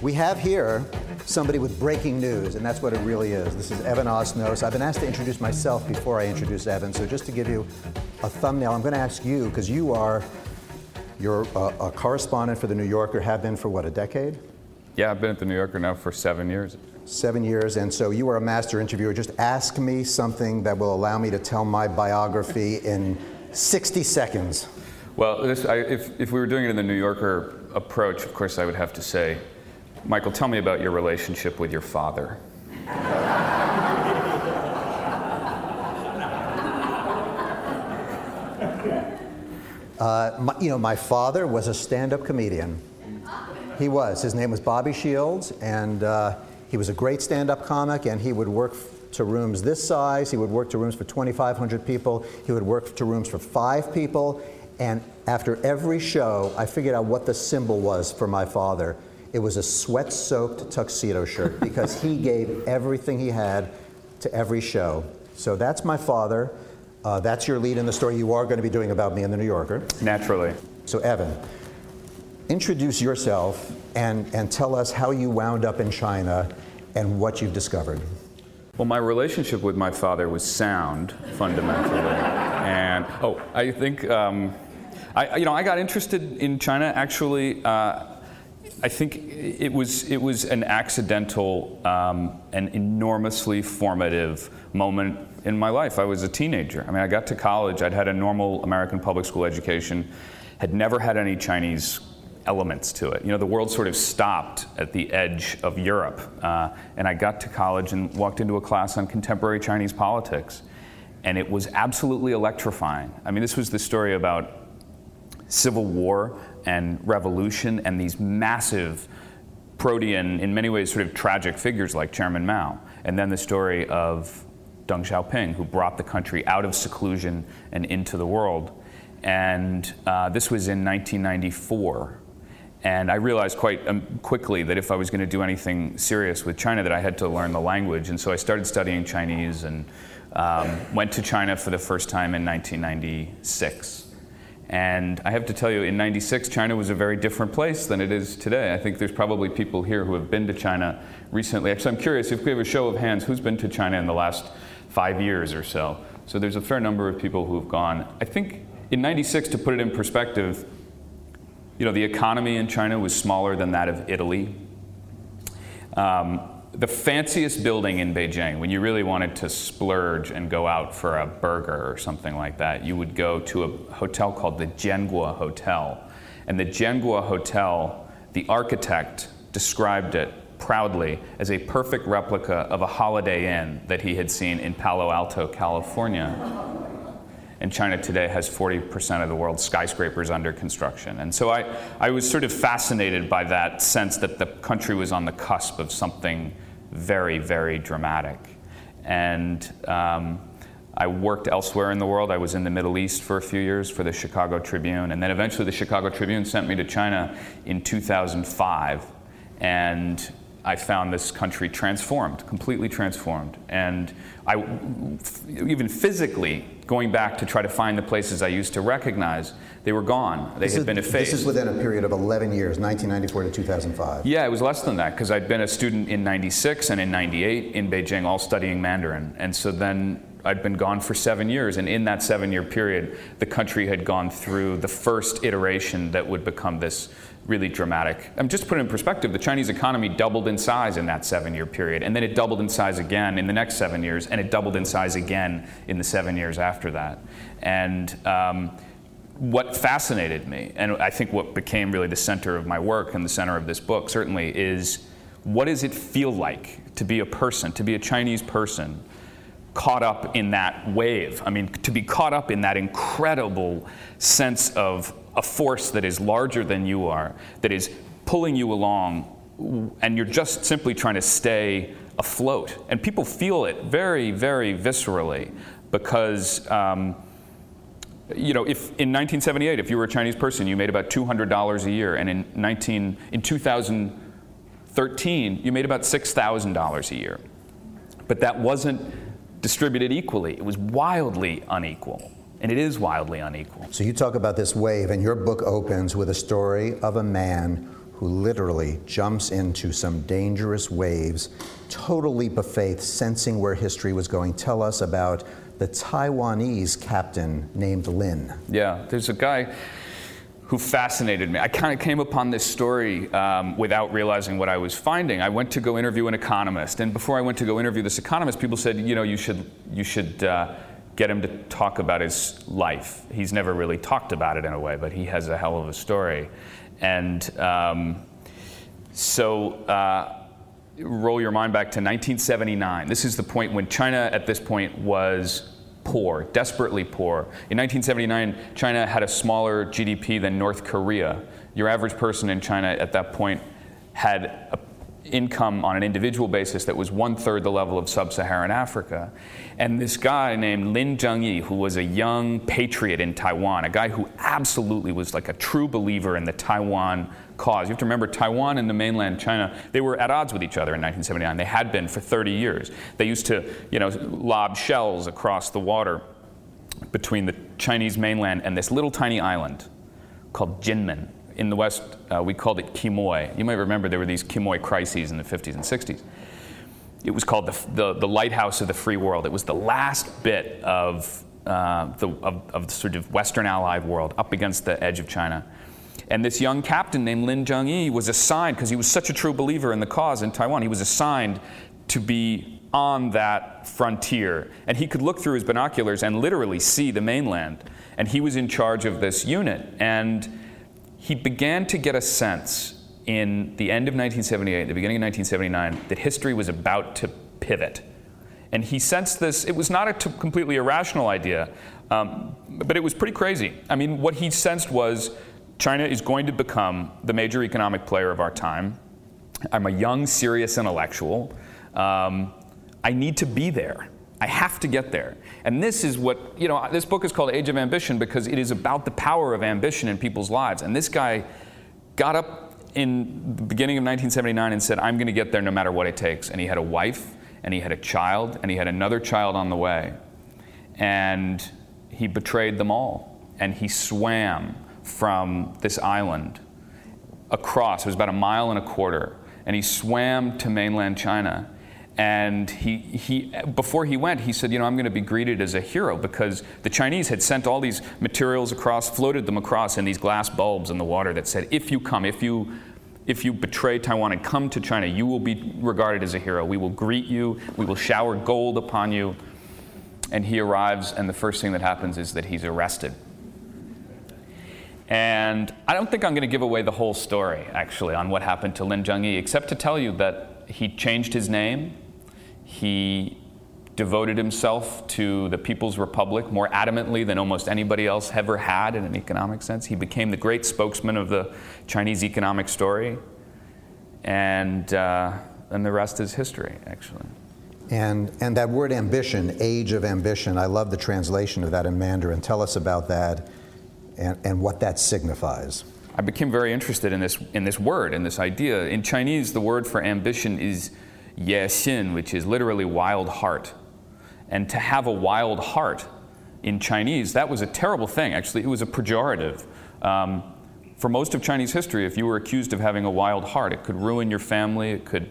We have here somebody with breaking news, and that's what it really is. This is Evan Osnos. I've been asked to introduce myself before I introduce Evan, so just to give you a thumbnail, I'm going to ask you, because you are you're a, a, correspondent for the New Yorker, have been for what, a decade? Yeah, I've been at the New Yorker now for seven years. Seven years, and so you are a master interviewer. Just ask me something that will allow me to tell my biography in 60 seconds. Well, this, I, if, if we were doing it in the New Yorker approach, of course, I would have to say, Michael, tell me about your relationship with your father. Uh, my, you know, my father was a stand-up comedian. He was. His name was Bobby Shields, and uh, he was a great stand-up comic. And he would work to rooms this size. He would work to rooms for 2,500 people. He would work to rooms for five people. And after every show, I figured out what the symbol was for my father. It was a sweat-soaked tuxedo shirt because he gave everything he had to every show. So that's my father. Uh, that's your lead in the story you are going to be doing about me in the New Yorker. Naturally. So, Evan, introduce yourself and, and tell us how you wound up in China and what you've discovered. Well, my relationship with my father was sound, fundamentally. And, oh, I think, um, I, you know, I got interested in China actually. Uh, I think it was it was an accidental um, and enormously formative moment in my life. I was a teenager. I mean, I got to college. I'd had a normal American public school education, had never had any Chinese elements to it. You know, the world sort of stopped at the edge of Europe, uh, and I got to college and walked into a class on contemporary Chinese politics, and it was absolutely electrifying. I mean, this was the story about civil war and revolution and these massive protean, in many ways, sort of tragic figures like Chairman Mao. And then the story of Deng Xiaoping, who brought the country out of seclusion and into the world. And uh, this was in 1994. And I realized quite um, quickly that if I was going to do anything serious with China, that I had to learn the language. And so I started studying Chinese and um, went to China for the first time in 1996. And I have to tell you, in 96, China was a very different place than it is today. I think there's probably people here who have been to China recently. Actually, I'm curious if we have a show of hands, who's been to China in the last five years or so? So there's a fair number of people who have gone. I think in 96, to put it in perspective, you know, the economy in China was smaller than that of Italy. Um, the fanciest building in Beijing, when you really wanted to splurge and go out for a burger or something like that, you would go to a hotel called the Jianguo Hotel. And the Jianguo Hotel, the architect described it proudly as a perfect replica of a Holiday Inn that he had seen in Palo Alto, California. And China today has 40% of the world's skyscrapers under construction. And so I, I was sort of fascinated by that sense that the country was on the cusp of something very, very dramatic. And um, I worked elsewhere in the world. I was in the Middle East for a few years for the Chicago Tribune. And then eventually the Chicago Tribune sent me to China in 2005. And I found this country transformed, completely transformed. And I, even physically, going back to try to find the places I used to recognize, they were gone. They this had is, been effaced. This is within a period of 11 years, 1994 to 2005. Yeah, it was less than that because I'd been a student in 96 and in 98 in Beijing, all studying Mandarin. And so then I'd been gone for seven years, and in that seven year period, the country had gone through the first iteration that would become this really dramatic. I'm just to put it in perspective, the Chinese economy doubled in size in that seven year period, and then it doubled in size again in the next seven years, and it doubled in size again in the seven years after that. And um, what fascinated me, and I think what became really the center of my work and the center of this book, certainly, is what does it feel like to be a person, to be a Chinese person? Caught up in that wave. I mean, to be caught up in that incredible sense of a force that is larger than you are, that is pulling you along, and you're just simply trying to stay afloat. And people feel it very, very viscerally because. Um, you know, if in 1978, if you were a Chinese person, you made about $200 a year, and in 19 in 2013, you made about $6,000 a year. But that wasn't distributed equally. It was wildly unequal and it is wildly unequal. So you talk about this wave, and your book opens with a story of a man who literally jumps into some dangerous waves, total leap of faith, sensing where history was going. Tell us about the Taiwanese captain named Lin. Yeah, there's a guy who fascinated me. I kind of came upon this story um, without realizing what I was finding. I went to go interview an economist, and before I went to go interview this economist, people said, you know, you should, you should uh, get him to talk about his life. He's never really talked about it in a way, but he has a hell of a story. And um, so, uh, roll your mind back to 1979. This is the point when China, at this point, was poor, desperately poor. In 1979, China had a smaller GDP than North Korea. Your average person in China at that point had a income on an individual basis that was one third the level of sub Saharan Africa. And this guy named Lin Zhengyi, who was a young patriot in Taiwan, a guy who absolutely was like a true believer in the Taiwan cause. You have to remember, Taiwan and the mainland China, they were at odds with each other in 1979. They had been for 30 years. They used to, you know, lob shells across the water between the Chinese mainland and this little tiny island called Jinmen in the West, uh, we called it Quemoy. You might remember there were these Quemoy crises in the 50s and 60s. It was called the, the, the lighthouse of the free world. It was the last bit of, uh, the, of, of the sort of Western allied world up against the edge of China. And this young captain named Lin Zhengyi was assigned, because he was such a true believer in the cause in Taiwan, he was assigned to be on that frontier. And he could look through his binoculars and literally see the mainland. And he was in charge of this unit. And he began to get a sense in the end of 1978, the beginning of 1979, that history was about to pivot. And he sensed this, it was not a t- completely irrational idea, um, but it was pretty crazy. I mean, what he sensed was China is going to become the major economic player of our time. I'm a young, serious intellectual. Um, I need to be there. I have to get there. And this is what, you know, this book is called Age of Ambition because it is about the power of ambition in people's lives. And this guy got up in the beginning of 1979 and said, I'm going to get there no matter what it takes. And he had a wife, and he had a child, and he had another child on the way. And he betrayed them all. And he swam from this island across, it was about a mile and a quarter. And he swam to mainland China and he, he, before he went, he said, You know, I'm going to be greeted as a hero because the Chinese had sent all these materials across, floated them across in these glass bulbs in the water that said, If you come, if you, if you betray Taiwan and come to China, you will be regarded as a hero. We will greet you, we will shower gold upon you. And he arrives, and the first thing that happens is that he's arrested. And I don't think I'm going to give away the whole story, actually, on what happened to Lin Zhengyi, except to tell you that he changed his name he devoted himself to the People's Republic more adamantly than almost anybody else ever had in an economic sense. He became the great spokesman of the Chinese economic story. And, uh, and the rest is history, actually. And, and that word ambition, age of ambition, I love the translation of that in Mandarin. Tell us about that and, and what that signifies. I became very interested in this, in this word, in this idea. In Chinese, the word for ambition is ye xin, which is literally wild heart. And to have a wild heart in Chinese, that was a terrible thing. Actually, it was a pejorative. Um, for most of Chinese history, if you were accused of having a wild heart, it could ruin your family, it could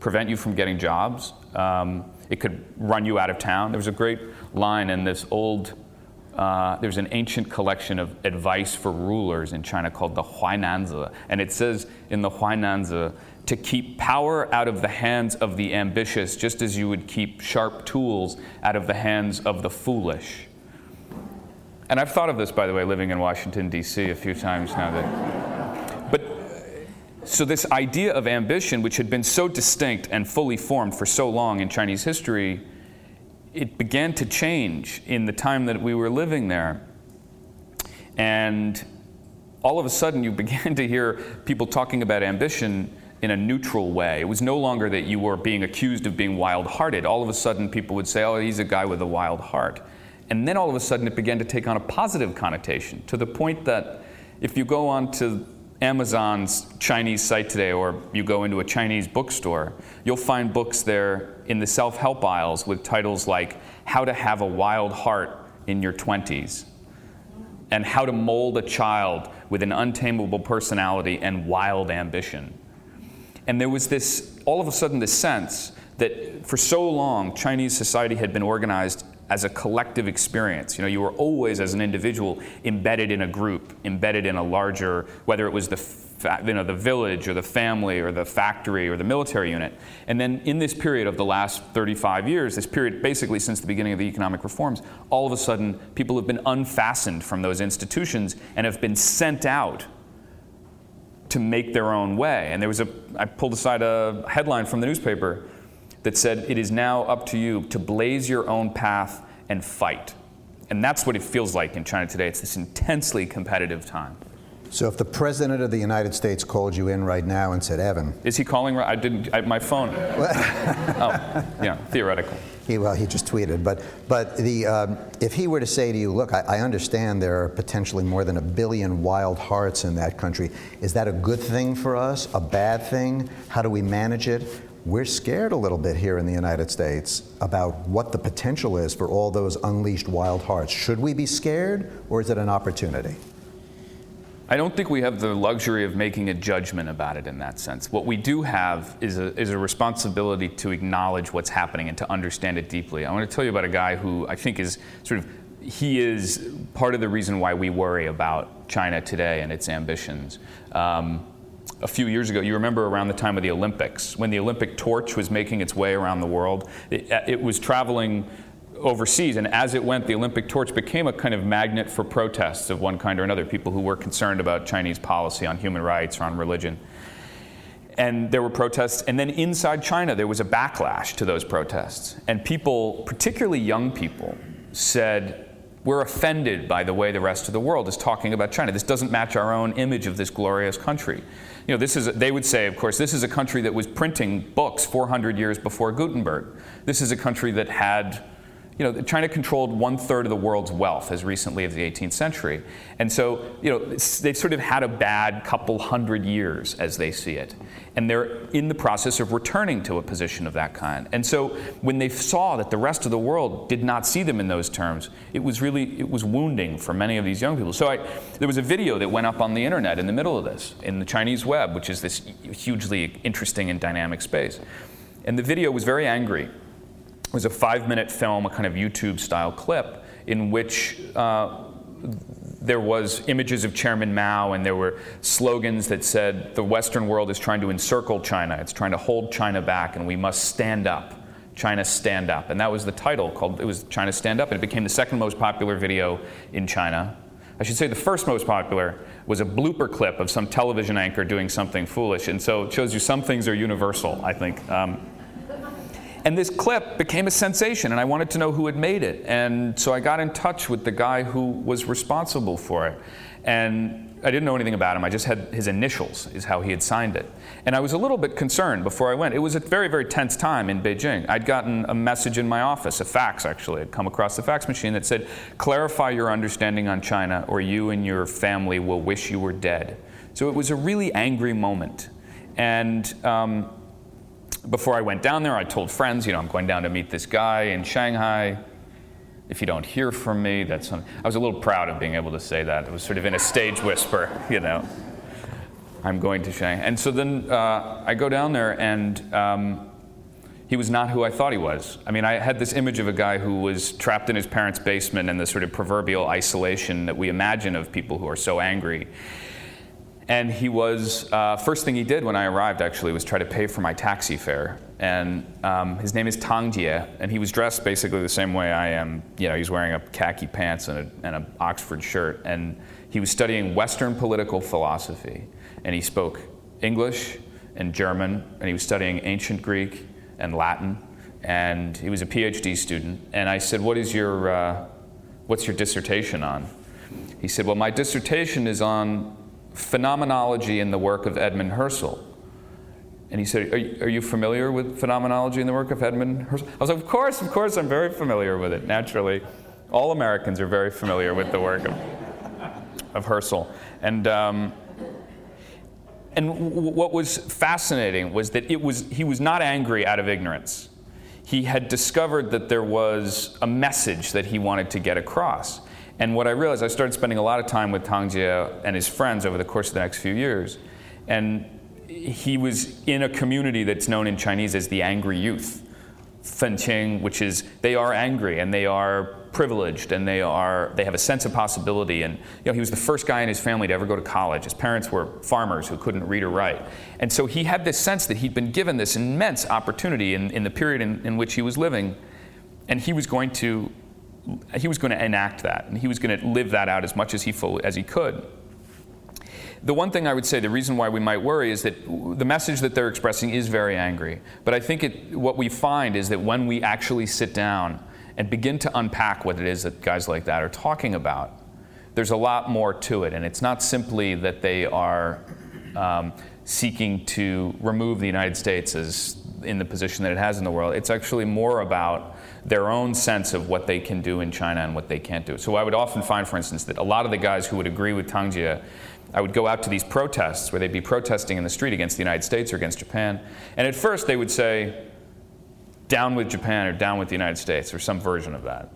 prevent you from getting jobs, um, it could run you out of town. There was a great line in this old, uh, there's an ancient collection of advice for rulers in China called the Huainanzi. And it says in the Huainanzi, to keep power out of the hands of the ambitious, just as you would keep sharp tools out of the hands of the foolish. And I've thought of this, by the way, living in Washington, D.C. a few times now. That, but so, this idea of ambition, which had been so distinct and fully formed for so long in Chinese history, it began to change in the time that we were living there. And all of a sudden, you began to hear people talking about ambition in a neutral way. It was no longer that you were being accused of being wild hearted. All of a sudden, people would say, oh, he's a guy with a wild heart. And then all of a sudden, it began to take on a positive connotation to the point that if you go on to Amazon's Chinese site today, or you go into a Chinese bookstore, you'll find books there in the self help aisles with titles like How to Have a Wild Heart in Your 20s and How to Mold a Child with an untamable personality and wild ambition. And there was this, all of a sudden, this sense that for so long, Chinese society had been organized as a collective experience. You know, you were always, as an individual, embedded in a group, embedded in a larger, whether it was the you know, the village or the family or the factory or the military unit. And then in this period of the last 35 years, this period basically since the beginning of the economic reforms, all of a sudden people have been unfastened from those institutions and have been sent out to make their own way. And there was a, I pulled aside a headline from the newspaper that said, It is now up to you to blaze your own path and fight. And that's what it feels like in China today. It's this intensely competitive time. So if the president of the United States called you in right now and said, Evan, is he calling? I didn't. I, my phone. oh, yeah, theoretical. He, well, he just tweeted, but but the um, if he were to say to you, look, I, I, understand there are potentially more than a billion wild hearts in that country. Is that a good thing for us? A bad thing? How do we manage it? We're scared a little bit here in the United States about what the potential is for all those unleashed wild hearts. Should we be scared, or is it an opportunity? I don't think we have the luxury of making a judgment about it in that sense. What we do have is a, is a responsibility to acknowledge what's happening and to understand it deeply. I want to tell you about a guy who I think is sort of, he is part of the reason why we worry about China today and its ambitions. Um, a few years ago, you remember around the time of the Olympics, when the Olympic torch was making its way around the world, it, it was traveling overseas. And as it went, the Olympic torch became a kind of magnet for protests of one kind or another, people who were concerned about Chinese policy on human rights or on religion. And there were protests. And then inside China, there was a backlash to those protests. And people, particularly young people, said, we're offended by the way the rest of the world is talking about China. This doesn't match our own image of this glorious country. You know, this is, they would say, of course, this is a country that was printing books 400 years before Gutenberg. This is a country that had you know, China controlled one third of the world's wealth as recently as the 18th century. And so, you know, they've sort of had a bad couple hundred years as they see it. And they're in the process of returning to a position of that kind. And so when they saw that the rest of the world did not see them in those terms, it was really, it was wounding for many of these young people. So I, there was a video that went up on the internet in the middle of this, in the Chinese web, which is this hugely interesting and dynamic space. And the video was very angry was a five minute film, a kind of YouTube style clip, in which uh, there was images of Chairman Mao and there were slogans that said the Western world is trying to encircle China, it's trying to hold China back, and we must stand up. China Stand Up. And that was the title called, it was China Stand Up, and it became the second most popular video in China. I should say the first most popular was a blooper clip of some television anchor doing something foolish. And so it shows you some things are universal, I think. Um, and this clip became a sensation, and I wanted to know who had made it. And so I got in touch with the guy who was responsible for it. And I didn't know anything about him. I just had his initials, is how he had signed it. And I was a little bit concerned before I went. It was a very, very tense time in Beijing. I'd gotten a message in my office, a fax actually. I'd come across the fax machine that said, Clarify your understanding on China, or you and your family will wish you were dead. So it was a really angry moment. And um, before I went down there, I told friends, you know, I'm going down to meet this guy in Shanghai. If you don't hear from me, that's something. I was a little proud of being able to say that. It was sort of in a stage whisper, you know. I'm going to Shanghai. And so then uh, I go down there, and um, he was not who I thought he was. I mean, I had this image of a guy who was trapped in his parents' basement in the sort of proverbial isolation that we imagine of people who are so angry. And he was, uh, first thing he did when I arrived actually was try to pay for my taxi fare. And um, his name is Tang Jie, and he was dressed basically the same way I am. You know, he's wearing a khaki pants and an Oxford shirt. And he was studying Western political philosophy. And he spoke English and German, and he was studying ancient Greek and Latin. And he was a PhD student. And I said, What is your, uh, what's your dissertation on? He said, Well, my dissertation is on phenomenology in the work of Edmund Husserl. And he said, are you, are you, familiar with phenomenology in the work of Edmund Husserl? I was like, Of course, of course, I'm very familiar with it, naturally. All Americans are very familiar with the work of, of Husserl. And, um, and w- what was fascinating was that it was, he was not angry out of ignorance. He had discovered that there was a message that he wanted to get across. And what I realized, I started spending a lot of time with Tang Jie and his friends over the course of the next few years. And he was in a community that's known in Chinese as the angry youth, Fenqing, which is they are angry and they are privileged and they are they have a sense of possibility. And you know he was the first guy in his family to ever go to college. His parents were farmers who couldn't read or write. And so he had this sense that he'd been given this immense opportunity in, in the period in, in which he was living. And he was going to he was going to enact that and he was going to live that out as much as he fully, as he could the one thing I would say, the reason why we might worry is that the message that they're expressing is very angry. But I think it, what we find is that when we actually sit down and begin to unpack what it is that guys like that are talking about, there's a lot more to it. And it's not simply that they are um, seeking to remove the United States as in the position that it has in the world. It's actually more about their own sense of what they can do in China and what they can't do. So I would often find, for instance, that a lot of the guys who would agree with Tang Jie I would go out to these protests where they'd be protesting in the street against the United States or against Japan. And at first they would say, down with Japan or down with the United States or some version of that.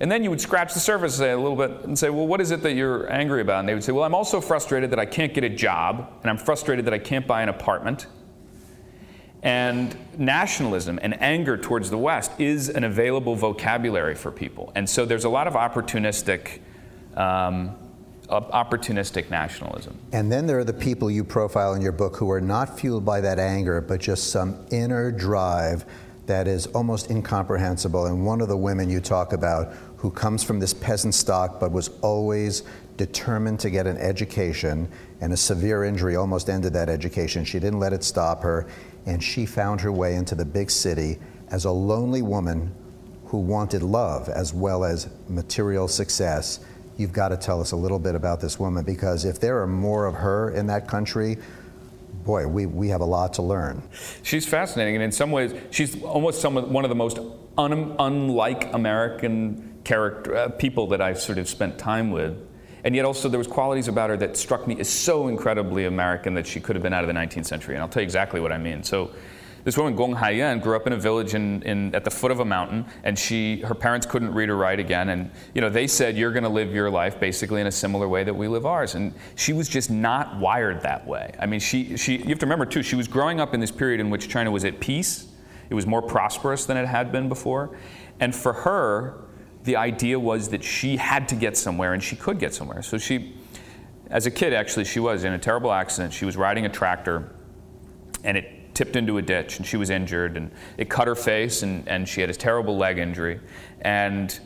And then you would scratch the surface a little bit and say, well, what is it that you're angry about? And they would say, well, I'm also frustrated that I can't get a job, and I'm frustrated that I can't buy an apartment. And nationalism and anger towards the West is an available vocabulary for people. And so there's a lot of opportunistic um, opportunistic nationalism. And then there are the people you profile in your book who are not fueled by that anger, but just some inner drive that is almost incomprehensible. And one of the women you talk about who comes from this peasant stock but was always determined to get an education, and a severe injury almost ended that education. She didn't let it stop her, and she found her way into the big city as a lonely woman who wanted love as well as material success you've got to tell us a little bit about this woman because if there are more of her in that country, boy, we, we have a lot to learn. She's fascinating, and in some ways, she's almost some of, one of the most un, unlike American character uh, people that I've sort of spent time with. And yet, also, there was qualities about her that struck me as so incredibly American that she could have been out of the 19th century. And I'll tell you exactly what I mean. So, this woman, Gong Haiyan, grew up in a village in, in, at the foot of a mountain, and she, her parents couldn't read or write again. And you know, they said, You're going to live your life basically in a similar way that we live ours. And she was just not wired that way. I mean, she, she, you have to remember, too, she was growing up in this period in which China was at peace, it was more prosperous than it had been before. And for her, the idea was that she had to get somewhere, and she could get somewhere. So she, as a kid, actually, she was in a terrible accident. She was riding a tractor, and it tipped into a ditch and she was injured and it cut her face and, and she had a terrible leg injury. And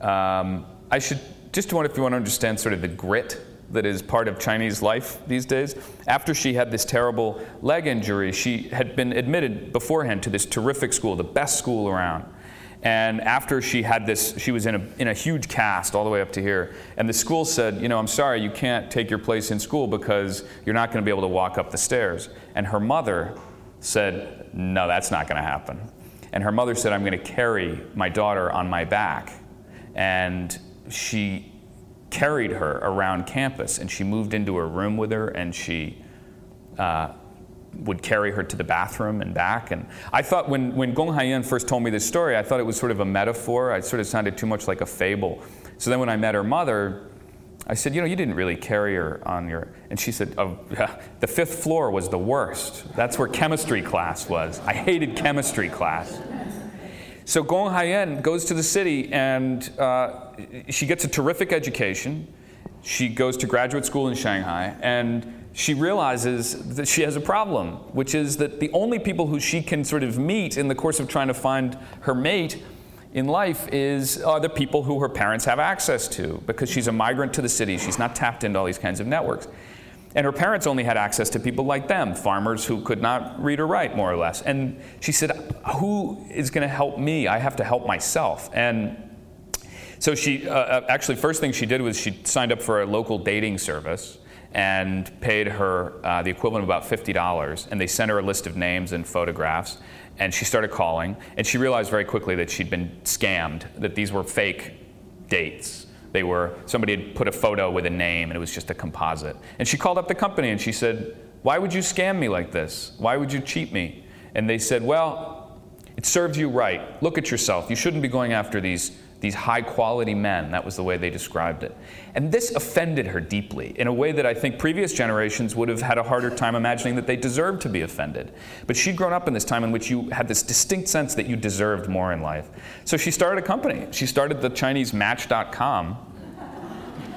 um, I should just wonder if you want to understand sort of the grit that is part of Chinese life these days. After she had this terrible leg injury, she had been admitted beforehand to this terrific school, the best school around. And after she had this, she was in a, in a huge cast all the way up to here. And the school said, You know, I'm sorry, you can't take your place in school because you're not going to be able to walk up the stairs. And her mother said, No, that's not going to happen. And her mother said, I'm going to carry my daughter on my back. And she carried her around campus and she moved into her room with her and she uh, would carry her to the bathroom and back. And I thought when, when Gong Haiyan first told me this story, I thought it was sort of a metaphor. It sort of sounded too much like a fable. So then when I met her mother, I said, you know, you didn't really carry her on your. And she said, oh, yeah, the fifth floor was the worst. That's where chemistry class was. I hated chemistry class. So Gong Haiyan goes to the city and uh, she gets a terrific education. She goes to graduate school in Shanghai and she realizes that she has a problem, which is that the only people who she can sort of meet in the course of trying to find her mate in life is uh, the people who her parents have access to because she's a migrant to the city. She's not tapped into all these kinds of networks. And her parents only had access to people like them, farmers who could not read or write, more or less. And she said, Who is going to help me? I have to help myself. And so she, uh, uh, actually, first thing she did was she signed up for a local dating service and paid her uh, the equivalent of about $50. And they sent her a list of names and photographs and she started calling, and she realized very quickly that she'd been scammed, that these were fake dates. They were, somebody had put a photo with a name, and it was just a composite. And she called up the company and she said, Why would you scam me like this? Why would you cheat me? And they said, Well, it serves you right. Look at yourself. You shouldn't be going after these these high quality men. That was the way they described it. And this offended her deeply in a way that I think previous generations would have had a harder time imagining that they deserved to be offended. But she'd grown up in this time in which you had this distinct sense that you deserved more in life. So she started a company. She started the Chinese Match.com.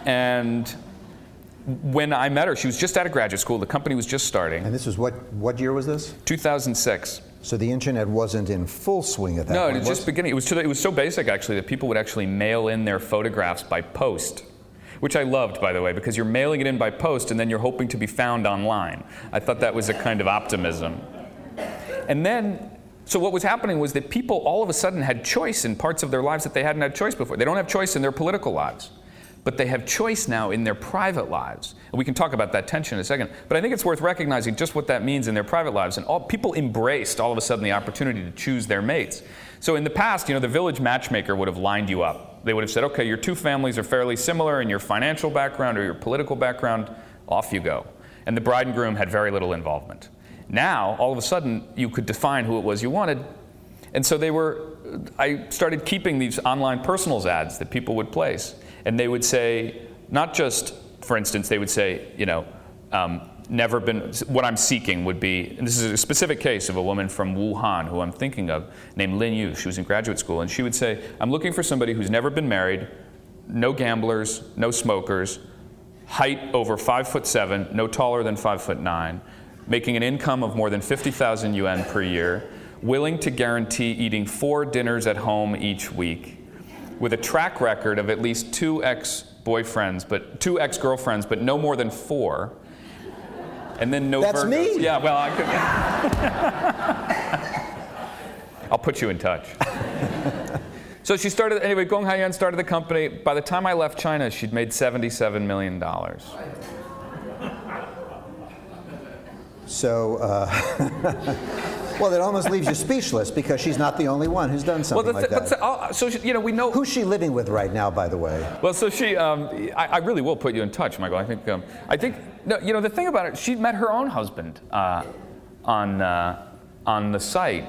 And when I met her, she was just out of graduate school. The company was just starting. And this was what, what year was this? 2006. So the internet wasn't in full swing at that No, point. it was just beginning. It was, it was so basic, actually, that people would actually mail in their photographs by post, which I loved, by the way, because you're mailing it in by post and then you're hoping to be found online. I thought that was a kind of optimism. And then, so what was happening was that people all of a sudden had choice in parts of their lives that they hadn't had choice before. They don't have choice in their political lives but they have choice now in their private lives. And we can talk about that tension in a second. But I think it's worth recognizing just what that means in their private lives. And all people embraced all of a sudden the opportunity to choose their mates. So in the past, you know, the village matchmaker would have lined you up. They would have said, okay, your two families are fairly similar in your financial background or your political background, off you go. And the bride and groom had very little involvement. Now, all of a sudden, you could define who it was you wanted. And so they were, I started keeping these online personals ads that people would place and they would say, not just, for instance, they would say, you know, um, never been, what I'm seeking would be, this is a specific case of a woman from Wuhan who I'm thinking of, named Lin Yu. She was in graduate school, and she would say, I'm looking for somebody who's never been married, no gamblers, no smokers, height over five foot seven, no taller than five foot nine, making an income of more than 50,000 yuan per year, willing to guarantee eating four dinners at home each week, with a track record of at least two ex boyfriends, but two ex girlfriends, but no more than four. And then no That's Virgos. me. Yeah, well, I could. I'll put you in touch. so she started, anyway, Gong Haiyan started the company. By the time I left China, she'd made $77 million. So, uh, well, it almost leaves you speechless because she's not the only one who's done something well, like that. uh, so, she, you know, we know. Who's she living with right now, by the way? Well, so she, um, I, I, really will put you in touch, Michael. I think, um, I think, no, you know, the thing about it, she met her own husband uh, on, uh, on the site,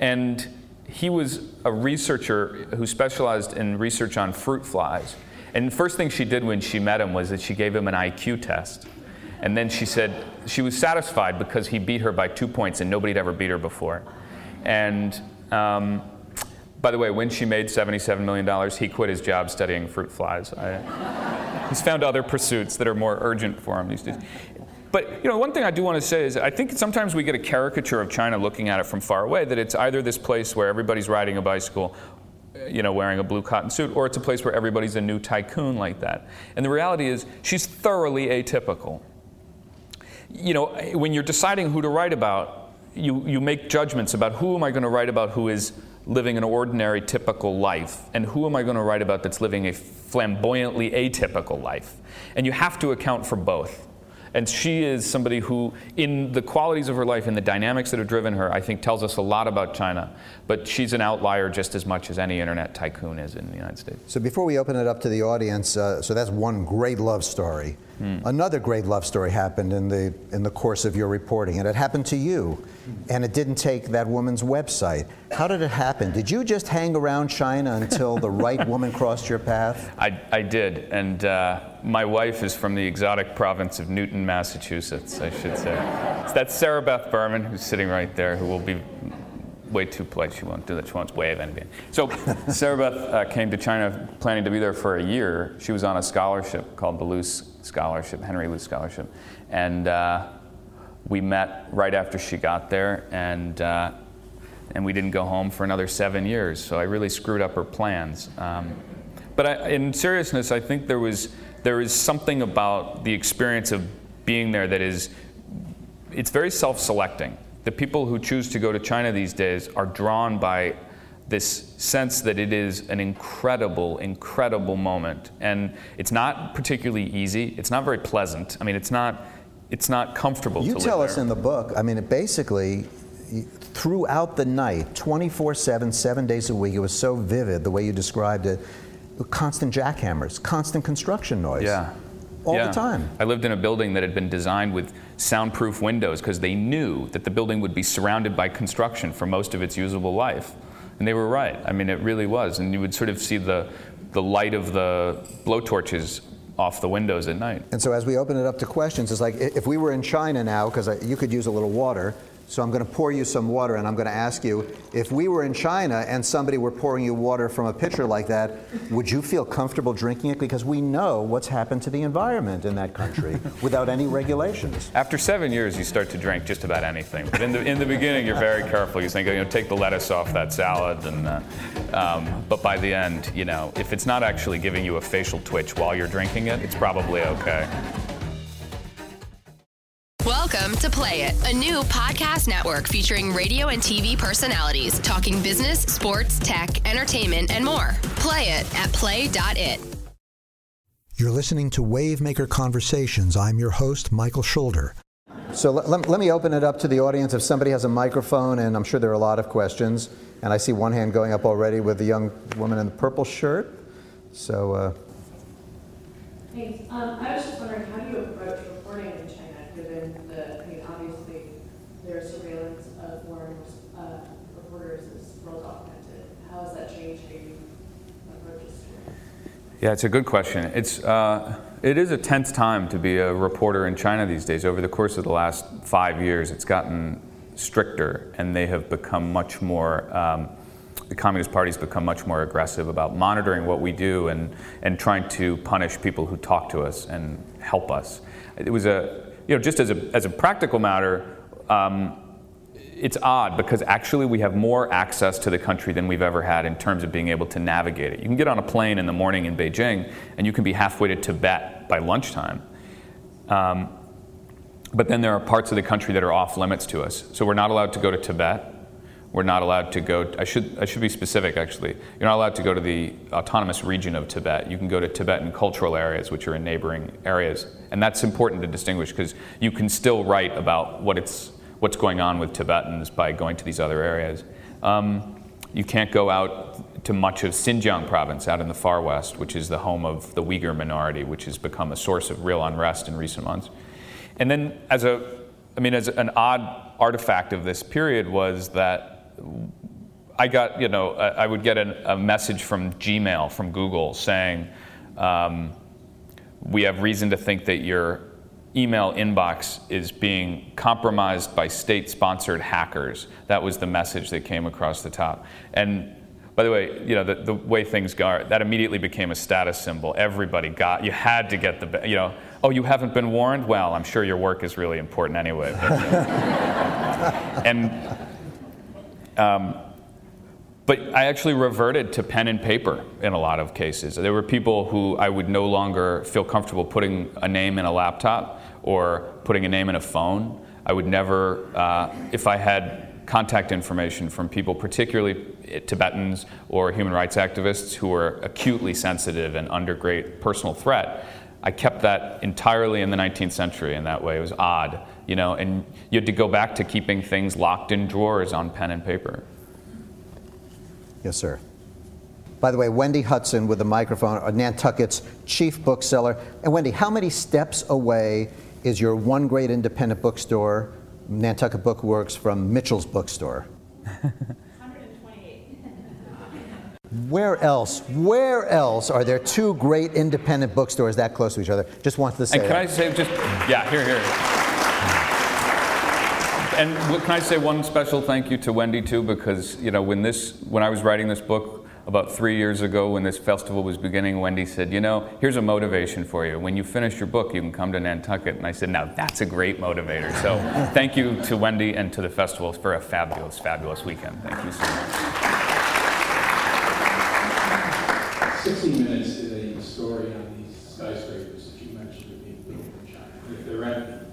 and he was a researcher who specialized in research on fruit flies. And the first thing she did when she met him was that she gave him an IQ test. And then she said she was satisfied because he beat her by two points and nobody had ever beat her before. And um, by the way, when she made $77 million, he quit his job studying fruit flies. I, he's found other pursuits that are more urgent for him these days. But you know, one thing I do want to say is I think sometimes we get a caricature of China looking at it from far away, that it's either this place where everybody's riding a bicycle eh, you know, wearing a blue cotton suit, or it's a place where everybody's a new tycoon like that. And the reality is, she's thoroughly atypical you know, eh, when you're deciding who to write about, you, you make judgments about who am I going to write about who is living an ordinary, typical life, and who am I going to write about that's living a flamboyantly atypical life. And you have to account for both. And she is somebody who, in the qualities of her life and the dynamics that have driven her, I think tells us a lot about China. But she's an outlier just as much as any internet tycoon is in the United States. So before we open it up to the audience, uh, so that's one great love story. Hmm. Another great love story happened in the in the course of your reporting, and it happened to you, and it didn't take that woman's website. How did it happen? Did you just hang around China until the right woman crossed your path? I, I did, and uh, my wife is from the exotic province of Newton, Massachusetts, I should say. So that's Sarabeth Berman, who's sitting right there, who will be way too polite. She won't do that. She won't wave anything. So Sarabeth uh, came to China planning to be there for a year. She was on a scholarship called the Luce Scholarship, Henry Luce Scholarship, and uh, we met right after she got there, and uh, and we didn't go home for another seven years. So I really screwed up her plans. Um, but I, in seriousness, I think there was there is something about the experience of being there that is it's very self-selecting the people who choose to go to China these days are drawn by this sense that it is an incredible, incredible moment. And it's not particularly easy. It's not very pleasant. I mean, it's not, it's not comfortable you tell us there. in the book, I mean, it basically, throughout the night, 24 7, seven days a week, it was so vivid the way you described it. Constant jackhammers, constant construction noise. Yeah. All yeah. the time. I lived in a building that had been designed with soundproof windows because they knew that the building would be surrounded by construction for most of its usable life. And they were right. I mean, it really was. And you would sort of see the, the light of the blowtorches off the windows at night. And so as we open it up to questions, it's like if we were in China now, because you could use a little water, so I'm going to pour you some water and I'm going to ask you if we were in China and somebody were pouring you water from a pitcher like that, would you feel comfortable drinking it? Because we know what's happened to the environment in that country without any regulations. After seven years, you start to drink just about anything. But in the, in the beginning, you're very careful. You think, you know, take the lettuce off that salad. And, uh, um, but by the end, you know, if it's not actually giving you a facial twitch while you're drinking it, it's probably okay. Welcome to Play It, a new podcast network featuring radio and TV personalities talking business, sports, tech, entertainment, and more. Play it at play.it. You're listening to Wavemaker Conversations. I'm your host, Michael Schulder. So let, let, let, me open it up to the audience. If somebody has a microphone, and I'm sure there are a lot of questions, and I see one hand going up already with the young woman in the purple shirt. So. Uh, Thanks. Um, I was just wondering, how do you approach reporting in China? given the, I mean, obviously, their surveillance of foreign uh, reporters is well documented. How has that changed how you approach this? Yeah, it's a good question. It's, uh, it is a tense time to be a reporter in China these days. Over the course of the last five years, it's gotten stricter, and they have become much more. Um, the Communist Party has become much more aggressive about monitoring what we do and, and trying to punish people who talk to us and help us. It was a you know, just as a, as a practical matter, um, it's odd because actually we have more access to the country than we've ever had in terms of being able to navigate it. You can get on a plane in the morning in Beijing and you can be halfway to Tibet by lunchtime. Um, but then there are parts of the country that are off limits to us. So we're not allowed to go to Tibet. We're not allowed to go, I should, I should be specific actually. You're not allowed to go to the autonomous region of Tibet. You can go to Tibetan cultural areas, which are in neighboring areas. And that's important to distinguish because you can still write about what it's, what's going on with Tibetans by going to these other areas. Um, you can't go out to much of Xinjiang province out in the far west, which is the home of the Uyghur minority, which has become a source of real unrest in recent months. And then, as a, I mean, as an odd artifact of this period was that I got, you know, I would get a message from Gmail, from Google, saying, um, we have reason to think that your email inbox is being compromised by state sponsored hackers. That was the message that came across the top. And by the way, you know, the, the way things go, that immediately became a status symbol. Everybody got, you had to get the, you know, oh, you haven't been warned? Well, I'm sure your work is really important anyway. But, and um, but I actually reverted to pen and paper in a lot of cases. There were people who I would no longer feel comfortable putting a name in a laptop or putting a name in a phone. I would never, uh, if I had contact information from people, particularly Tibetans or human rights activists who were acutely sensitive and under great personal threat, I kept that entirely in the 19th century in that way. It was odd you know, and you had to go back to keeping things locked in drawers on pen and paper. Yes, sir. By the way, Wendy Hudson with the microphone, Nantucket's chief bookseller. And Wendy, how many steps away is your one great independent bookstore, Nantucket Bookworks, from Mitchell's bookstore? 128. Where else? Where else are there two great independent bookstores that close to each other? Just wanted to say. And can that. I say just yeah, here, here and can I say one special thank you to Wendy too? Because you know, when this, when I was writing this book about three years ago, when this festival was beginning, Wendy said, "You know, here's a motivation for you. When you finish your book, you can come to Nantucket." And I said, "Now that's a great motivator." So, thank you to Wendy and to the festival for a fabulous, fabulous weekend. Thank you so much. 16 minutes is a story on these skyscrapers that you mentioned are being built in China. If they're empty,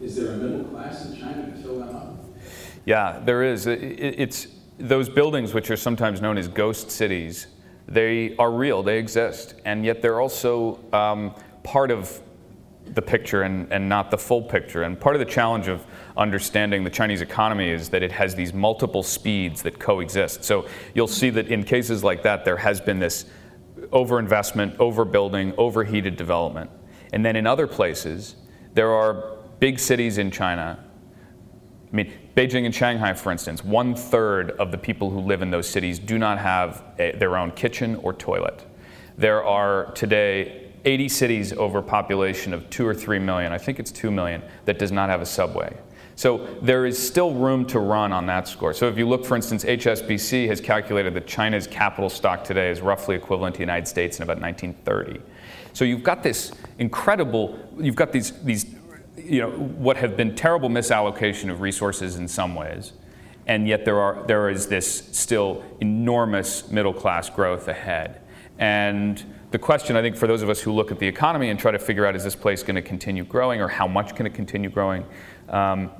is there a middle class in China to fill them up? Yeah, there is. It's those buildings, which are sometimes known as ghost cities, they are real, they exist, and yet they're also um, part of the picture and, and not the full picture. And part of the challenge of understanding the Chinese economy is that it has these multiple speeds that coexist. So you'll see that in cases like that, there has been this overinvestment, overbuilding, overheated development. And then in other places, there are big cities in China I mean, Beijing and Shanghai, for instance, one third of the people who live in those cities do not have a, their own kitchen or toilet. There are today 80 cities over a population of two or three million, I think it's two million, that does not have a subway. So there is still room to run on that score. So if you look, for instance, HSBC has calculated that China's capital stock today is roughly equivalent to the United States in about 1930. So you've got this incredible, you've got these, these you know, what have been terrible misallocation of resources in some ways, and yet there, are, there is this still enormous middle class growth ahead. And the question, I think, for those of us who look at the economy and try to figure out is this place going to continue growing or how much can it continue growing, um,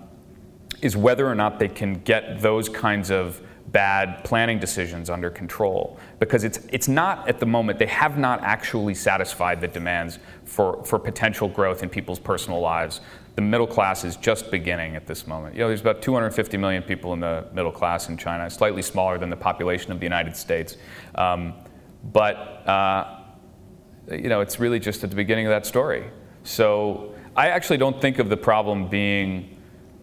is whether or not they can get those kinds of bad planning decisions under control. Because it's, it's not at the moment, they have not actually satisfied the demands for, for potential growth in people's personal lives. The middle class is just beginning at this moment. You know, there's about 250 million people in the middle class in China, slightly smaller than the population of the United States. Um, but, uh, you know, it's really just at the beginning of that story. So I actually don't think of the problem being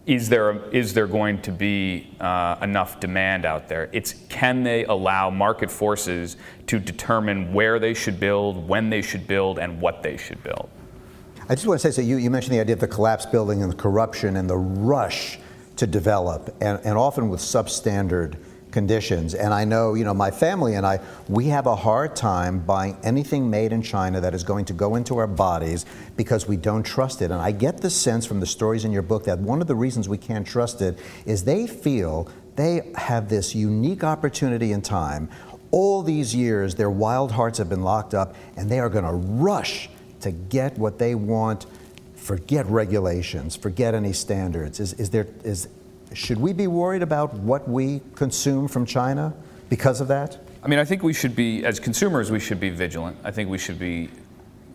is there, is there going to be uh, enough demand out there? It's can they allow market forces to determine where they should build, when they should build, and what they should build? I just want to say, so you, you mentioned the idea of the collapse building and the corruption and the rush to develop, and, and often with substandard conditions. And I know, you know, my family and I, we have a hard time buying anything made in China that is going to go into our bodies because we don't trust it. And I get the sense from the stories in your book that one of the reasons we can't trust it is they feel they have this unique opportunity in time. All these years, their wild hearts have been locked up, and they are going to rush to get what they want. Forget regulations, forget any standards. Is, is there, is, should we be worried about what we consume from China because of that? I mean, I think we should be, as consumers, we should be vigilant. I think we should be,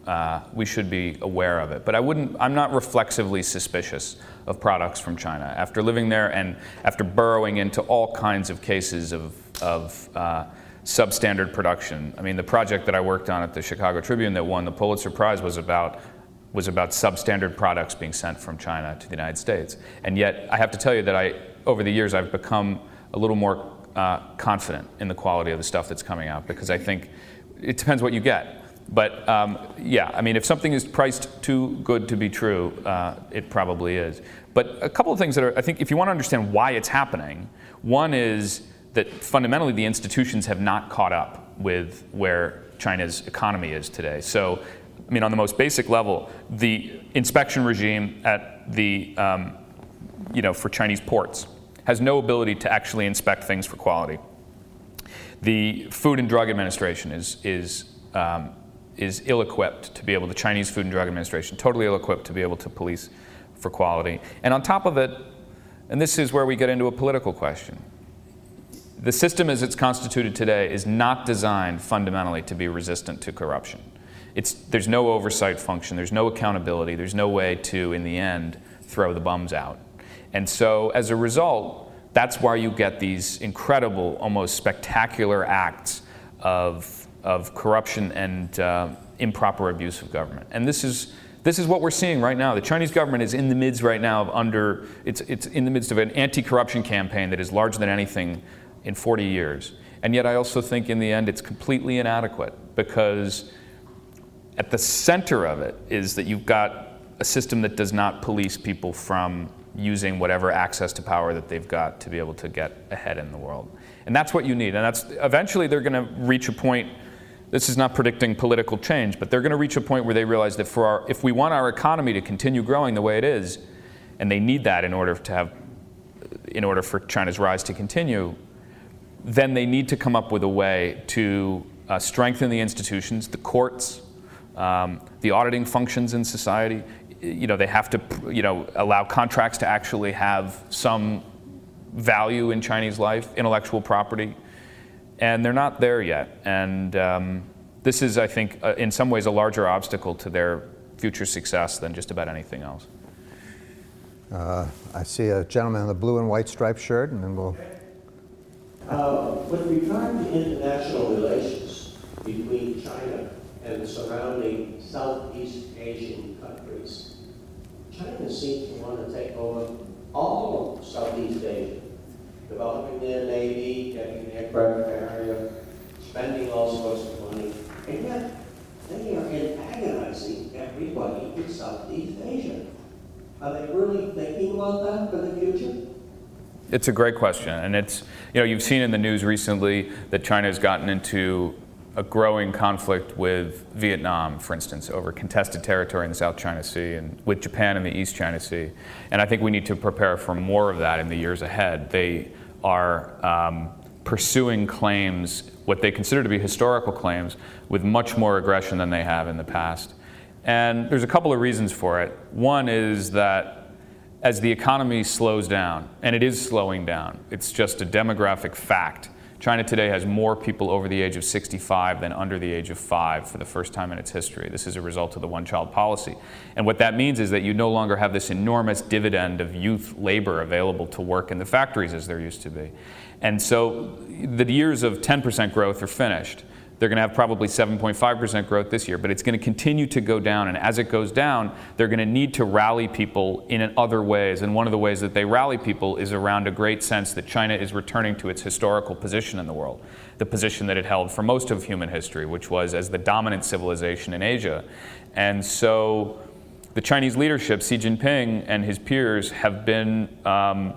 uh, we should be aware of it. But I wouldn't, I'm not reflexively suspicious of products from China. After living there and after burrowing into all kinds of cases of, of uh, substandard production. I mean, the project that I worked on at the Chicago Tribune that won the Pulitzer Prize was about was about substandard products being sent from China to the United States. And yet, I have to tell you that I, over the years, I've become a little more uh, confident in the quality of the stuff that's coming out because I think it depends what you get. But um, yeah, I mean, if something is priced too good to be true, uh, it probably is. But a couple of things that are, I think, if you want to understand why it's happening, one is that fundamentally the institutions have not caught up with where China's economy is today. So I mean, on the most basic level, the inspection regime at the, um, you know, for Chinese ports has no ability to actually inspect things for quality. The Food and Drug Administration is, is, um, is ill equipped to be able, the Chinese Food and Drug Administration, totally ill equipped to be able to police for quality. And on top of it, and this is where we get into a political question, the system as it's constituted today is not designed fundamentally to be resistant to corruption it's, there's no oversight function, there's no accountability, there's no way to, in the end, throw the bums out. And so, as a result, that's why you get these incredible, almost spectacular acts of, of corruption and uh, improper abuse of government. And this is, this is what we're seeing right now. The Chinese government is in the midst right now of under, it's, it's in the midst of an anti-corruption campaign that is larger than anything in 40 years. And yet I also think in the end it's completely inadequate because at the center of it is that you've got a system that does not police people from using whatever access to power that they've got to be able to get ahead in the world. And that's what you need. And that's eventually they're going to reach a point. This is not predicting political change, but they're going to reach a point where they realize that for our, if we want our economy to continue growing the way it is, and they need that in order to have, in order for China's rise to continue, then they need to come up with a way to uh, strengthen the institutions, the courts, um, the auditing functions in society. You know, they have to, you know, allow contracts to actually have some value in Chinese life, intellectual property, and they're not there yet. And um, this is, I think, uh, in some ways, a larger obstacle to their future success than just about anything else. Uh, I see a gentleman in the blue and white striped shirt, and then we'll. Uh, with regard to international relations between China and the surrounding Southeast Asian countries, China seems to want to take over all of Southeast Asia, developing their navy, getting their aircraft carrier, spending all sorts of money, and yet they are antagonizing everybody in Southeast Asia. Are they really thinking about that for the future? It's a great question, and it's you know you've seen in the news recently that China has gotten into a growing conflict with Vietnam, for instance, over contested territory in the South China Sea, and with Japan in the East China Sea. And I think we need to prepare for more of that in the years ahead. They are um, pursuing claims, what they consider to be historical claims, with much more aggression than they have in the past. And there's a couple of reasons for it. One is that as the economy slows down, and it is slowing down, it's just a demographic fact. China today has more people over the age of 65 than under the age of five for the first time in its history. This is a result of the one child policy. And what that means is that you no longer have this enormous dividend of youth labor available to work in the factories as there used to be. And so the years of 10% growth are finished. They're going to have probably 7.5% growth this year, but it's going to continue to go down. And as it goes down, they're going to need to rally people in other ways. And one of the ways that they rally people is around a great sense that China is returning to its historical position in the world, the position that it held for most of human history, which was as the dominant civilization in Asia. And so the Chinese leadership, Xi Jinping and his peers, have been um,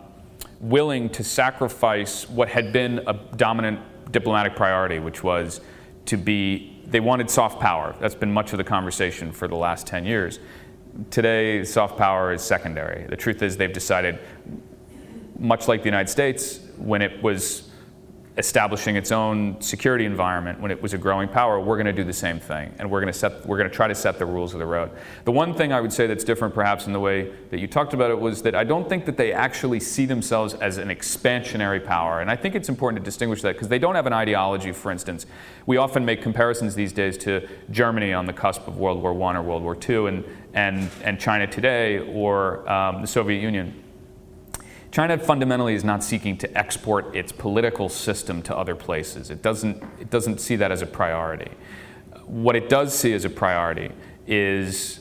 willing to sacrifice what had been a dominant diplomatic priority, which was to be, they wanted soft power. That's been much of the conversation for the last 10 years. Today, soft power is secondary. The truth is, they've decided, much like the United States, when it was establishing its own security environment when it was a growing power, we're going to do the same thing, and we're going to set, we're going to try to set the rules of the road. The one thing I would say that's different, perhaps, in the way that you talked about it, was that I don't think that they actually see themselves as an expansionary power, and I think it's important to distinguish that because they don't have an ideology. For instance, we often make comparisons these days to Germany on the cusp of World War I or World War II, and and and China today or um, the Soviet Union. China fundamentally is not seeking to export its political system to other places. It doesn't, it doesn't see that as a priority. What it does see as a priority is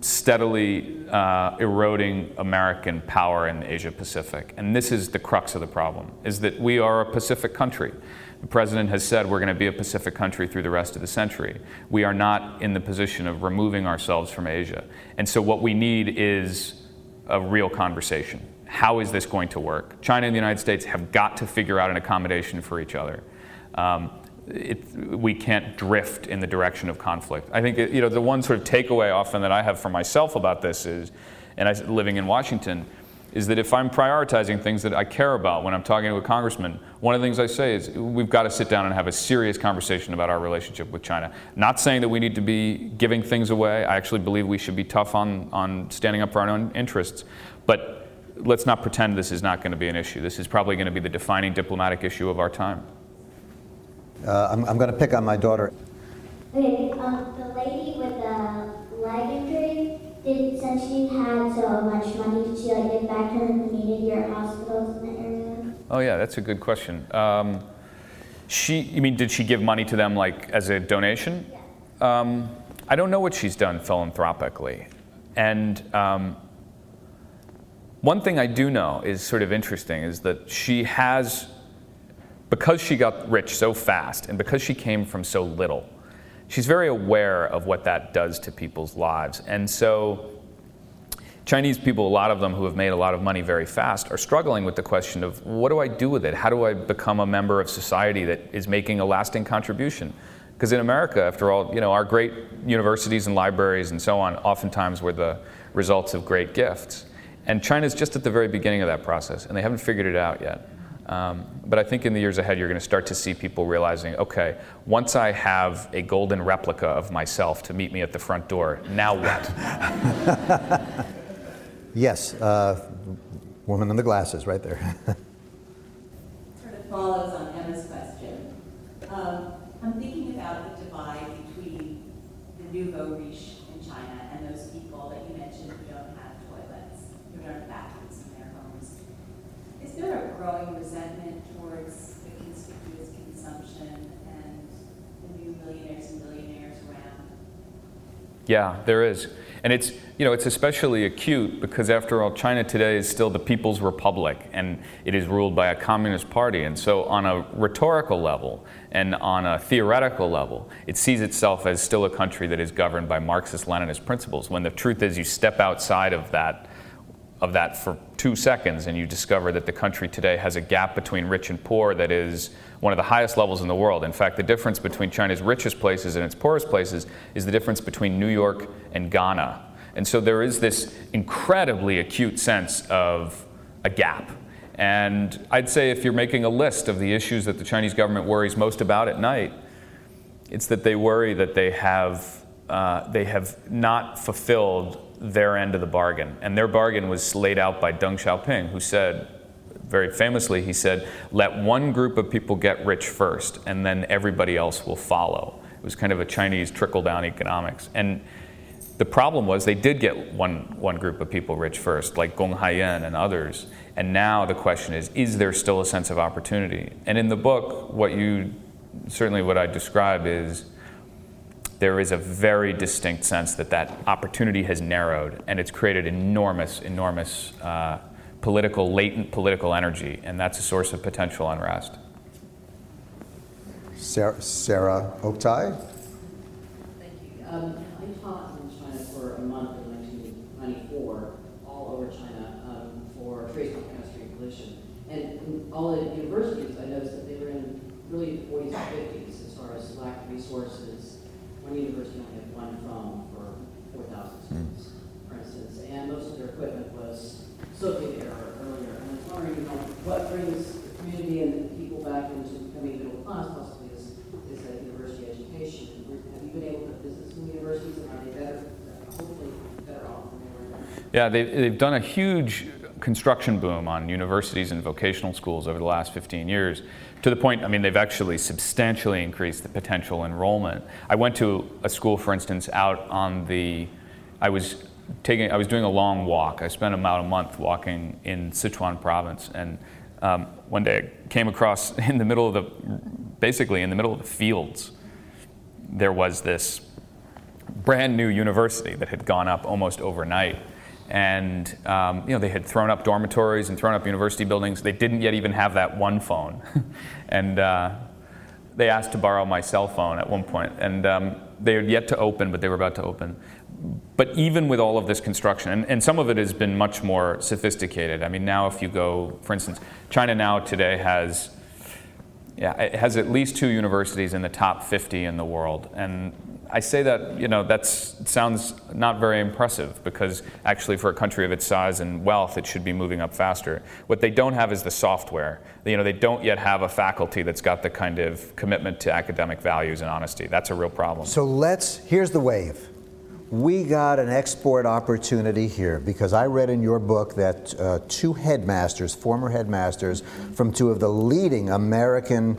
steadily uh, eroding American power in the Asia Pacific. And this is the crux of the problem, is that we are a Pacific country. The president has said we're going to be a Pacific country through the rest of the century. We are not in the position of removing ourselves from Asia. And so what we need is a real conversation how is this going to work? China and the United States have got to figure out an accommodation for each other. Um, it, we can't drift in the direction of conflict. I think you know the one sort of takeaway often that I have for myself about this is, and I living in Washington, is that if I'm prioritizing things that I care about when I'm talking to a congressman, one of the things I say is we've got to sit down and have a serious conversation about our relationship with China. Not saying that we need to be giving things away. I actually believe we should be tough on on standing up for our own interests, but let's not pretend this is not going to be an issue. This is probably going to be the defining diplomatic issue of our time. Uh, I'm, I'm going to pick on my daughter. Okay, um, the lady with the leg injury, did, since she had so much money, did she like give back to the community or hospitals in the area? Oh yeah, that's a good question. Um, she, you mean, did she give money to them like as a donation? Yeah. Um, I don't know what she's done philanthropically, and um, one thing I do know is sort of interesting is that she has, because she got rich so fast and because she came from so little, she's very aware of what that does to people's lives. And so Chinese people, a lot of them who have made a lot of money very fast, are struggling with the question of what do I do with it? How do I become a member of society that is making a lasting contribution? Because in America, after all, you know, our great universities and libraries and so on oftentimes were the results of great gifts. And China's just at the very beginning of that process, and they haven't figured it out yet. Um, but I think in the years ahead, you're going to start to see people realizing, okay, once I have a golden replica of myself to meet me at the front door, now what? yes, uh, woman in the glasses, right there. sort of follows on Emma's question. Um, I'm thinking about the divide between the nouveau riche there a growing resentment towards the conspicuous consumption and the new millionaires and billionaires around? Yeah, there is. And it's, you know, it's especially acute because after all, China today is still the People's Republic and it is ruled by a communist party. And so on a rhetorical level and on a theoretical level, it sees itself as still a country that is governed by Marxist-Leninist principles when the truth is you step outside of that of that for two seconds, and you discover that the country today has a gap between rich and poor that is one of the highest levels in the world. In fact, the difference between China's richest places and its poorest places is the difference between New York and Ghana. And so there is this incredibly acute sense of a gap. And I'd say if you're making a list of the issues that the Chinese government worries most about at night, it's that they worry that they have, uh, they have not fulfilled their end of the bargain. And their bargain was laid out by Deng Xiaoping, who said, very famously, he said, let one group of people get rich first, and then everybody else will follow. It was kind of a Chinese trickle down economics. And the problem was they did get one, one group of people rich first, like Gong Haiyan and others. And now the question is, is there still a sense of opportunity? And in the book, what you certainly what I describe is there is a very distinct sense that that opportunity has narrowed and it's created enormous, enormous uh, political, latent political energy, and that's a source of potential unrest. Sarah, Sarah Oktay? Thank you. Um, I taught in China for a month in 1994, all over China, um, for trace chemistry and pollution. And all the universities, I noticed that they were in really the 40s and 50s as far as lack of resources. One university only had one phone for 4,000 students, for instance, and most of their equipment was Soviet era or earlier. And I was wondering, you know, what brings the community and the people back into becoming middle class possibly is, is a university education. Have you been able to visit some universities and are they better, hopefully better off than they were then? Yeah, they, they've done a huge construction boom on universities and vocational schools over the last 15 years to the point, I mean, they've actually substantially increased the potential enrollment. I went to a school, for instance, out on the, I was taking, I was doing a long walk. I spent about a month walking in Sichuan province, and um, one day I came across in the middle of the, basically in the middle of the fields, there was this brand new university that had gone up almost overnight and um, you know they had thrown up dormitories and thrown up university buildings. They didn't yet even have that one phone, and uh, they asked to borrow my cell phone at one point. point, and um, they had yet to open, but they were about to open. But even with all of this construction, and, and some of it has been much more sophisticated. I mean, now if you go, for instance, China now today has yeah, it has at least two universities in the top 50 in the world. And I say that, you know, that sounds not very impressive because actually for a country of its size and wealth, it should be moving up faster. What they don't have is the software. You know, they don't yet have a faculty that's got the kind of commitment to academic values and honesty. That's a real problem. So let's, here's the wave. We got an export opportunity here because I read in your book that uh, two headmasters, former headmasters from two of the leading American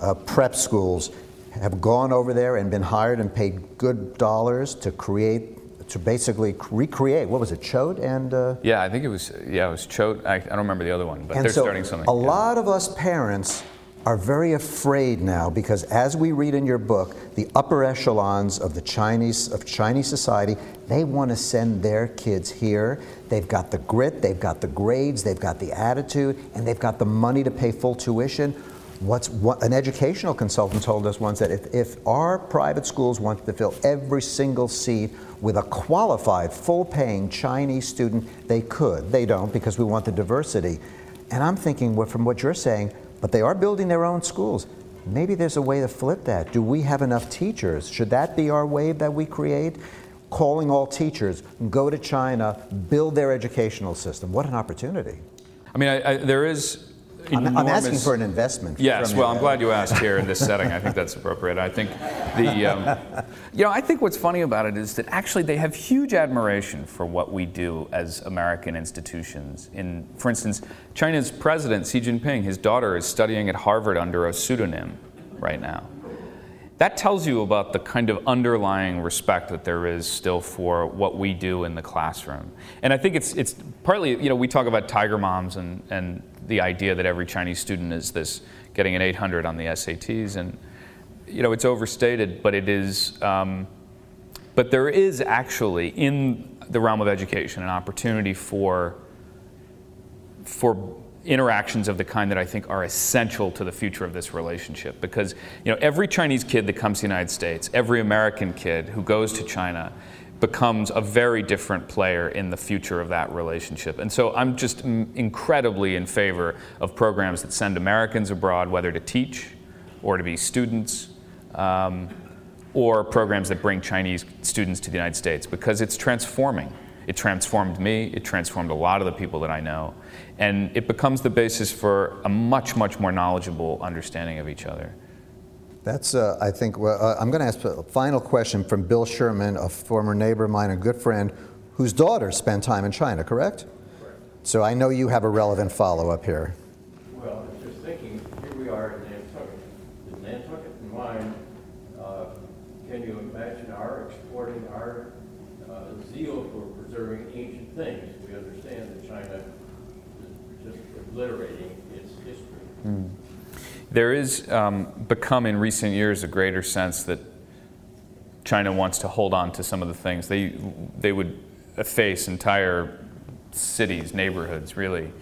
uh, prep schools, have gone over there and been hired and paid good dollars to create, to basically recreate. What was it, Choate and? Uh, yeah, I think it was. Yeah, it was Choate. I, I don't remember the other one, but they're so starting something. A yeah. lot of us parents are very afraid now because as we read in your book, the upper echelons of the Chinese of Chinese society, they want to send their kids here. They've got the grit, they've got the grades, they've got the attitude, and they've got the money to pay full tuition. What's what, an educational consultant told us once that if, if our private schools wanted to fill every single seat with a qualified, full-paying Chinese student, they could. They don't because we want the diversity. And I'm thinking, well, from what you're saying, but they are building their own schools. Maybe there's a way to flip that. Do we have enough teachers? Should that be our wave that we create? Calling all teachers, go to China, build their educational system. What an opportunity. I mean, I, I, there is I'm, I'm, asking for an investment. Yes, well, I'm glad you asked here in this setting. I think that's appropriate. I think the, um, you know, I think what's funny about it is that actually they have huge admiration for what we do as American institutions. In, for instance, China's president Xi Jinping, his daughter is studying at Harvard under a pseudonym right now. That tells you about the kind of underlying respect that there is still for what we do in the classroom. And I think it's, it's partly, you know, we talk about tiger moms and, and the idea that every Chinese student is this getting an 800 on the SATs, and you know it's overstated, but it is. Um, but there is actually in the realm of education an opportunity for for interactions of the kind that I think are essential to the future of this relationship. Because you know every Chinese kid that comes to the United States, every American kid who goes to China becomes a very different player in the future of that relationship. And so I'm just incredibly in favor of programs that send Americans abroad, whether to teach or to be students, um, or programs that bring Chinese students to the United States, because it's transforming. It transformed me, it transformed a lot of the people that I know, and it becomes the basis for a much, much more knowledgeable understanding of each other. That's, uh, I think, well, uh, I'm going to ask a final question from Bill Sherman, a former neighbor of mine, a good friend, whose daughter spent time in China, correct? Correct. So I know you have a relevant follow up here. Well, I was just thinking, here we are in Nantucket. With Nantucket in mind, uh, can you imagine our exporting our uh, zeal for preserving ancient things? We understand that China is just obliterating its history. Mm there is um, become in recent years a greater sense that China wants to hold on to some of the things. They, they would efface entire cities, neighborhoods, really.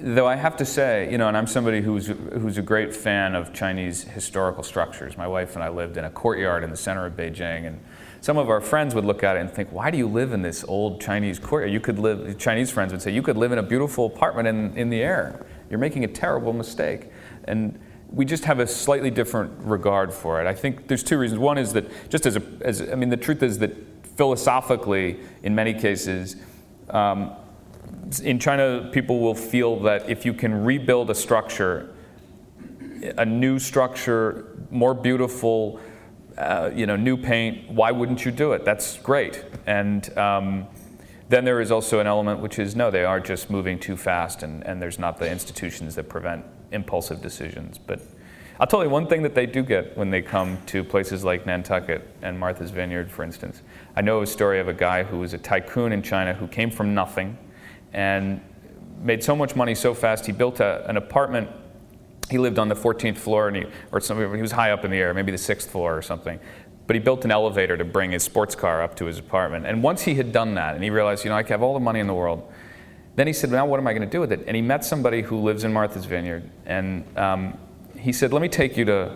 Though I have to say, you know, and I'm somebody who's, who's a great fan of Chinese historical structures. My wife and I lived in a courtyard in the center of Beijing, and some of our friends would look at it and think, why do you live in this old Chinese courtyard? You could live, Chinese friends would say, you could live in a beautiful apartment in, in the air. You're making a terrible mistake. And we just have a slightly different regard for it. I think there's two reasons. One is that just as a, as, I mean, the truth is that philosophically, in many cases, um, in China, people will feel that if you can rebuild a structure, a new structure, more beautiful, uh, you know, new paint, why wouldn't you do it? That's great. And um, then there is also an element which is no, they are just moving too fast, and, and there's not the institutions that prevent impulsive decisions. But I'll tell you one thing that they do get when they come to places like Nantucket and Martha's Vineyard, for instance. I know a story of a guy who was a tycoon in China who came from nothing and made so much money so fast he built a, an apartment. He lived on the 14th floor, and he, or something, he was high up in the air, maybe the sixth floor or something but he built an elevator to bring his sports car up to his apartment. And once he had done that, and he realized, you know, I have all the money in the world, then he said, now what am I going to do with it? And he met somebody who lives in Martha's Vineyard, and um, he said, let me take you to,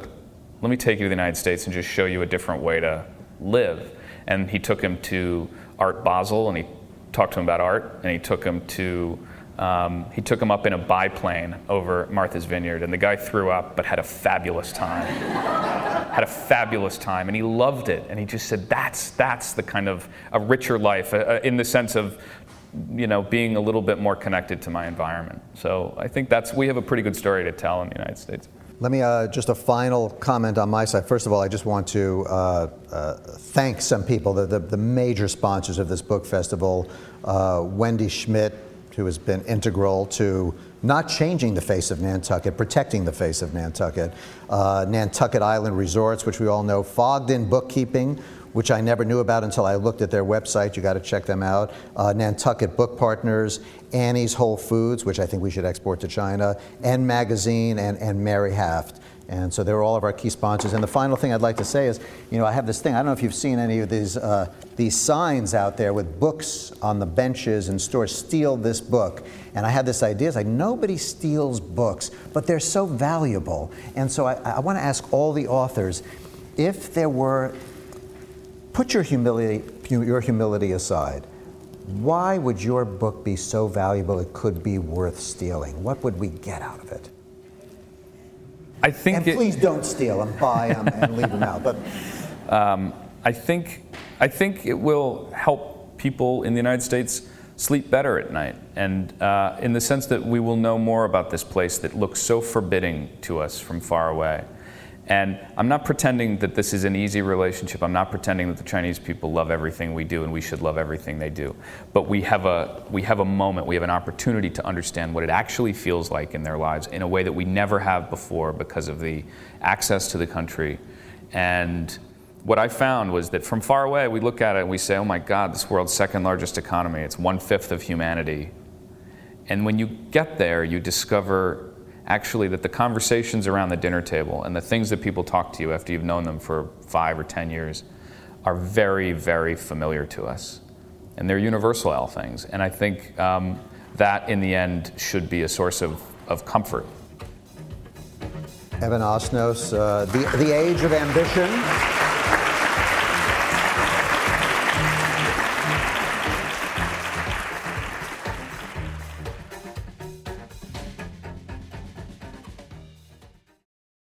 let me take you to the United States and just show you a different way to live. And he took him to Art Basel, and he talked to him about art, and he took him to um, he took him up in a biplane over Martha's Vineyard, and the guy threw up, but had a fabulous time. had a fabulous time, and he loved it. And he just said, "That's that's the kind of a richer life, uh, uh, in the sense of, you know, being a little bit more connected to my environment." So I think that's we have a pretty good story to tell in the United States. Let me uh, just a final comment on my side. First of all, I just want to uh, uh, thank some people, the, the, the, major sponsors of this book festival uh, Wendy Schmidt, who has been integral to not changing the face of Nantucket, protecting the face of Nantucket. Uh, Nantucket Island Resorts, which we all know, Fogden Bookkeeping, which I never knew about until I looked at their website. You got to check them out. Uh, Nantucket Book Partners, Annye's Whole Foods, which I think we should export to China, N Magazine, and, and Mary Haft. And so they're all of our key sponsors. And the final thing I'd like to say is, you know, I have this thing. I don't know if you've seen any of these uh, these signs out there with books on the benches and stores. Steal this book. And I had this idea. It's like nobody steals books, but they're so valuable. And so I, I want to ask all the authors, if there were, put your humility your humility aside. Why would your book be so valuable it could be worth stealing? What would we get out of it? I think. And please don't steal them, buy them, and leave them out. But um, I think I think it will help people in the United States sleep better at night, and uh, in the sense that we will know more about this place that looks so forbidding to us from far away. And I'm not pretending that this is an easy relationship. I'm not pretending that the Chinese people love everything we do and we should love everything they do. But we have a, we have a moment, we have an opportunity to understand what it actually feels like in their lives in a way that we never have before because of the access to the country. And what I found was that from far away, we look at it and we say, oh my God, this world's second largest economy. It's one fifth of humanity. And when you get there, you discover actually that the conversations around the dinner table and the things that people talk to you after you've known them for five or ten years are very, very familiar to us. And they're universal things. And I think um, that, in the end, should be a source of, of comfort. Evan Osnos, uh, the, the Age of Ambition.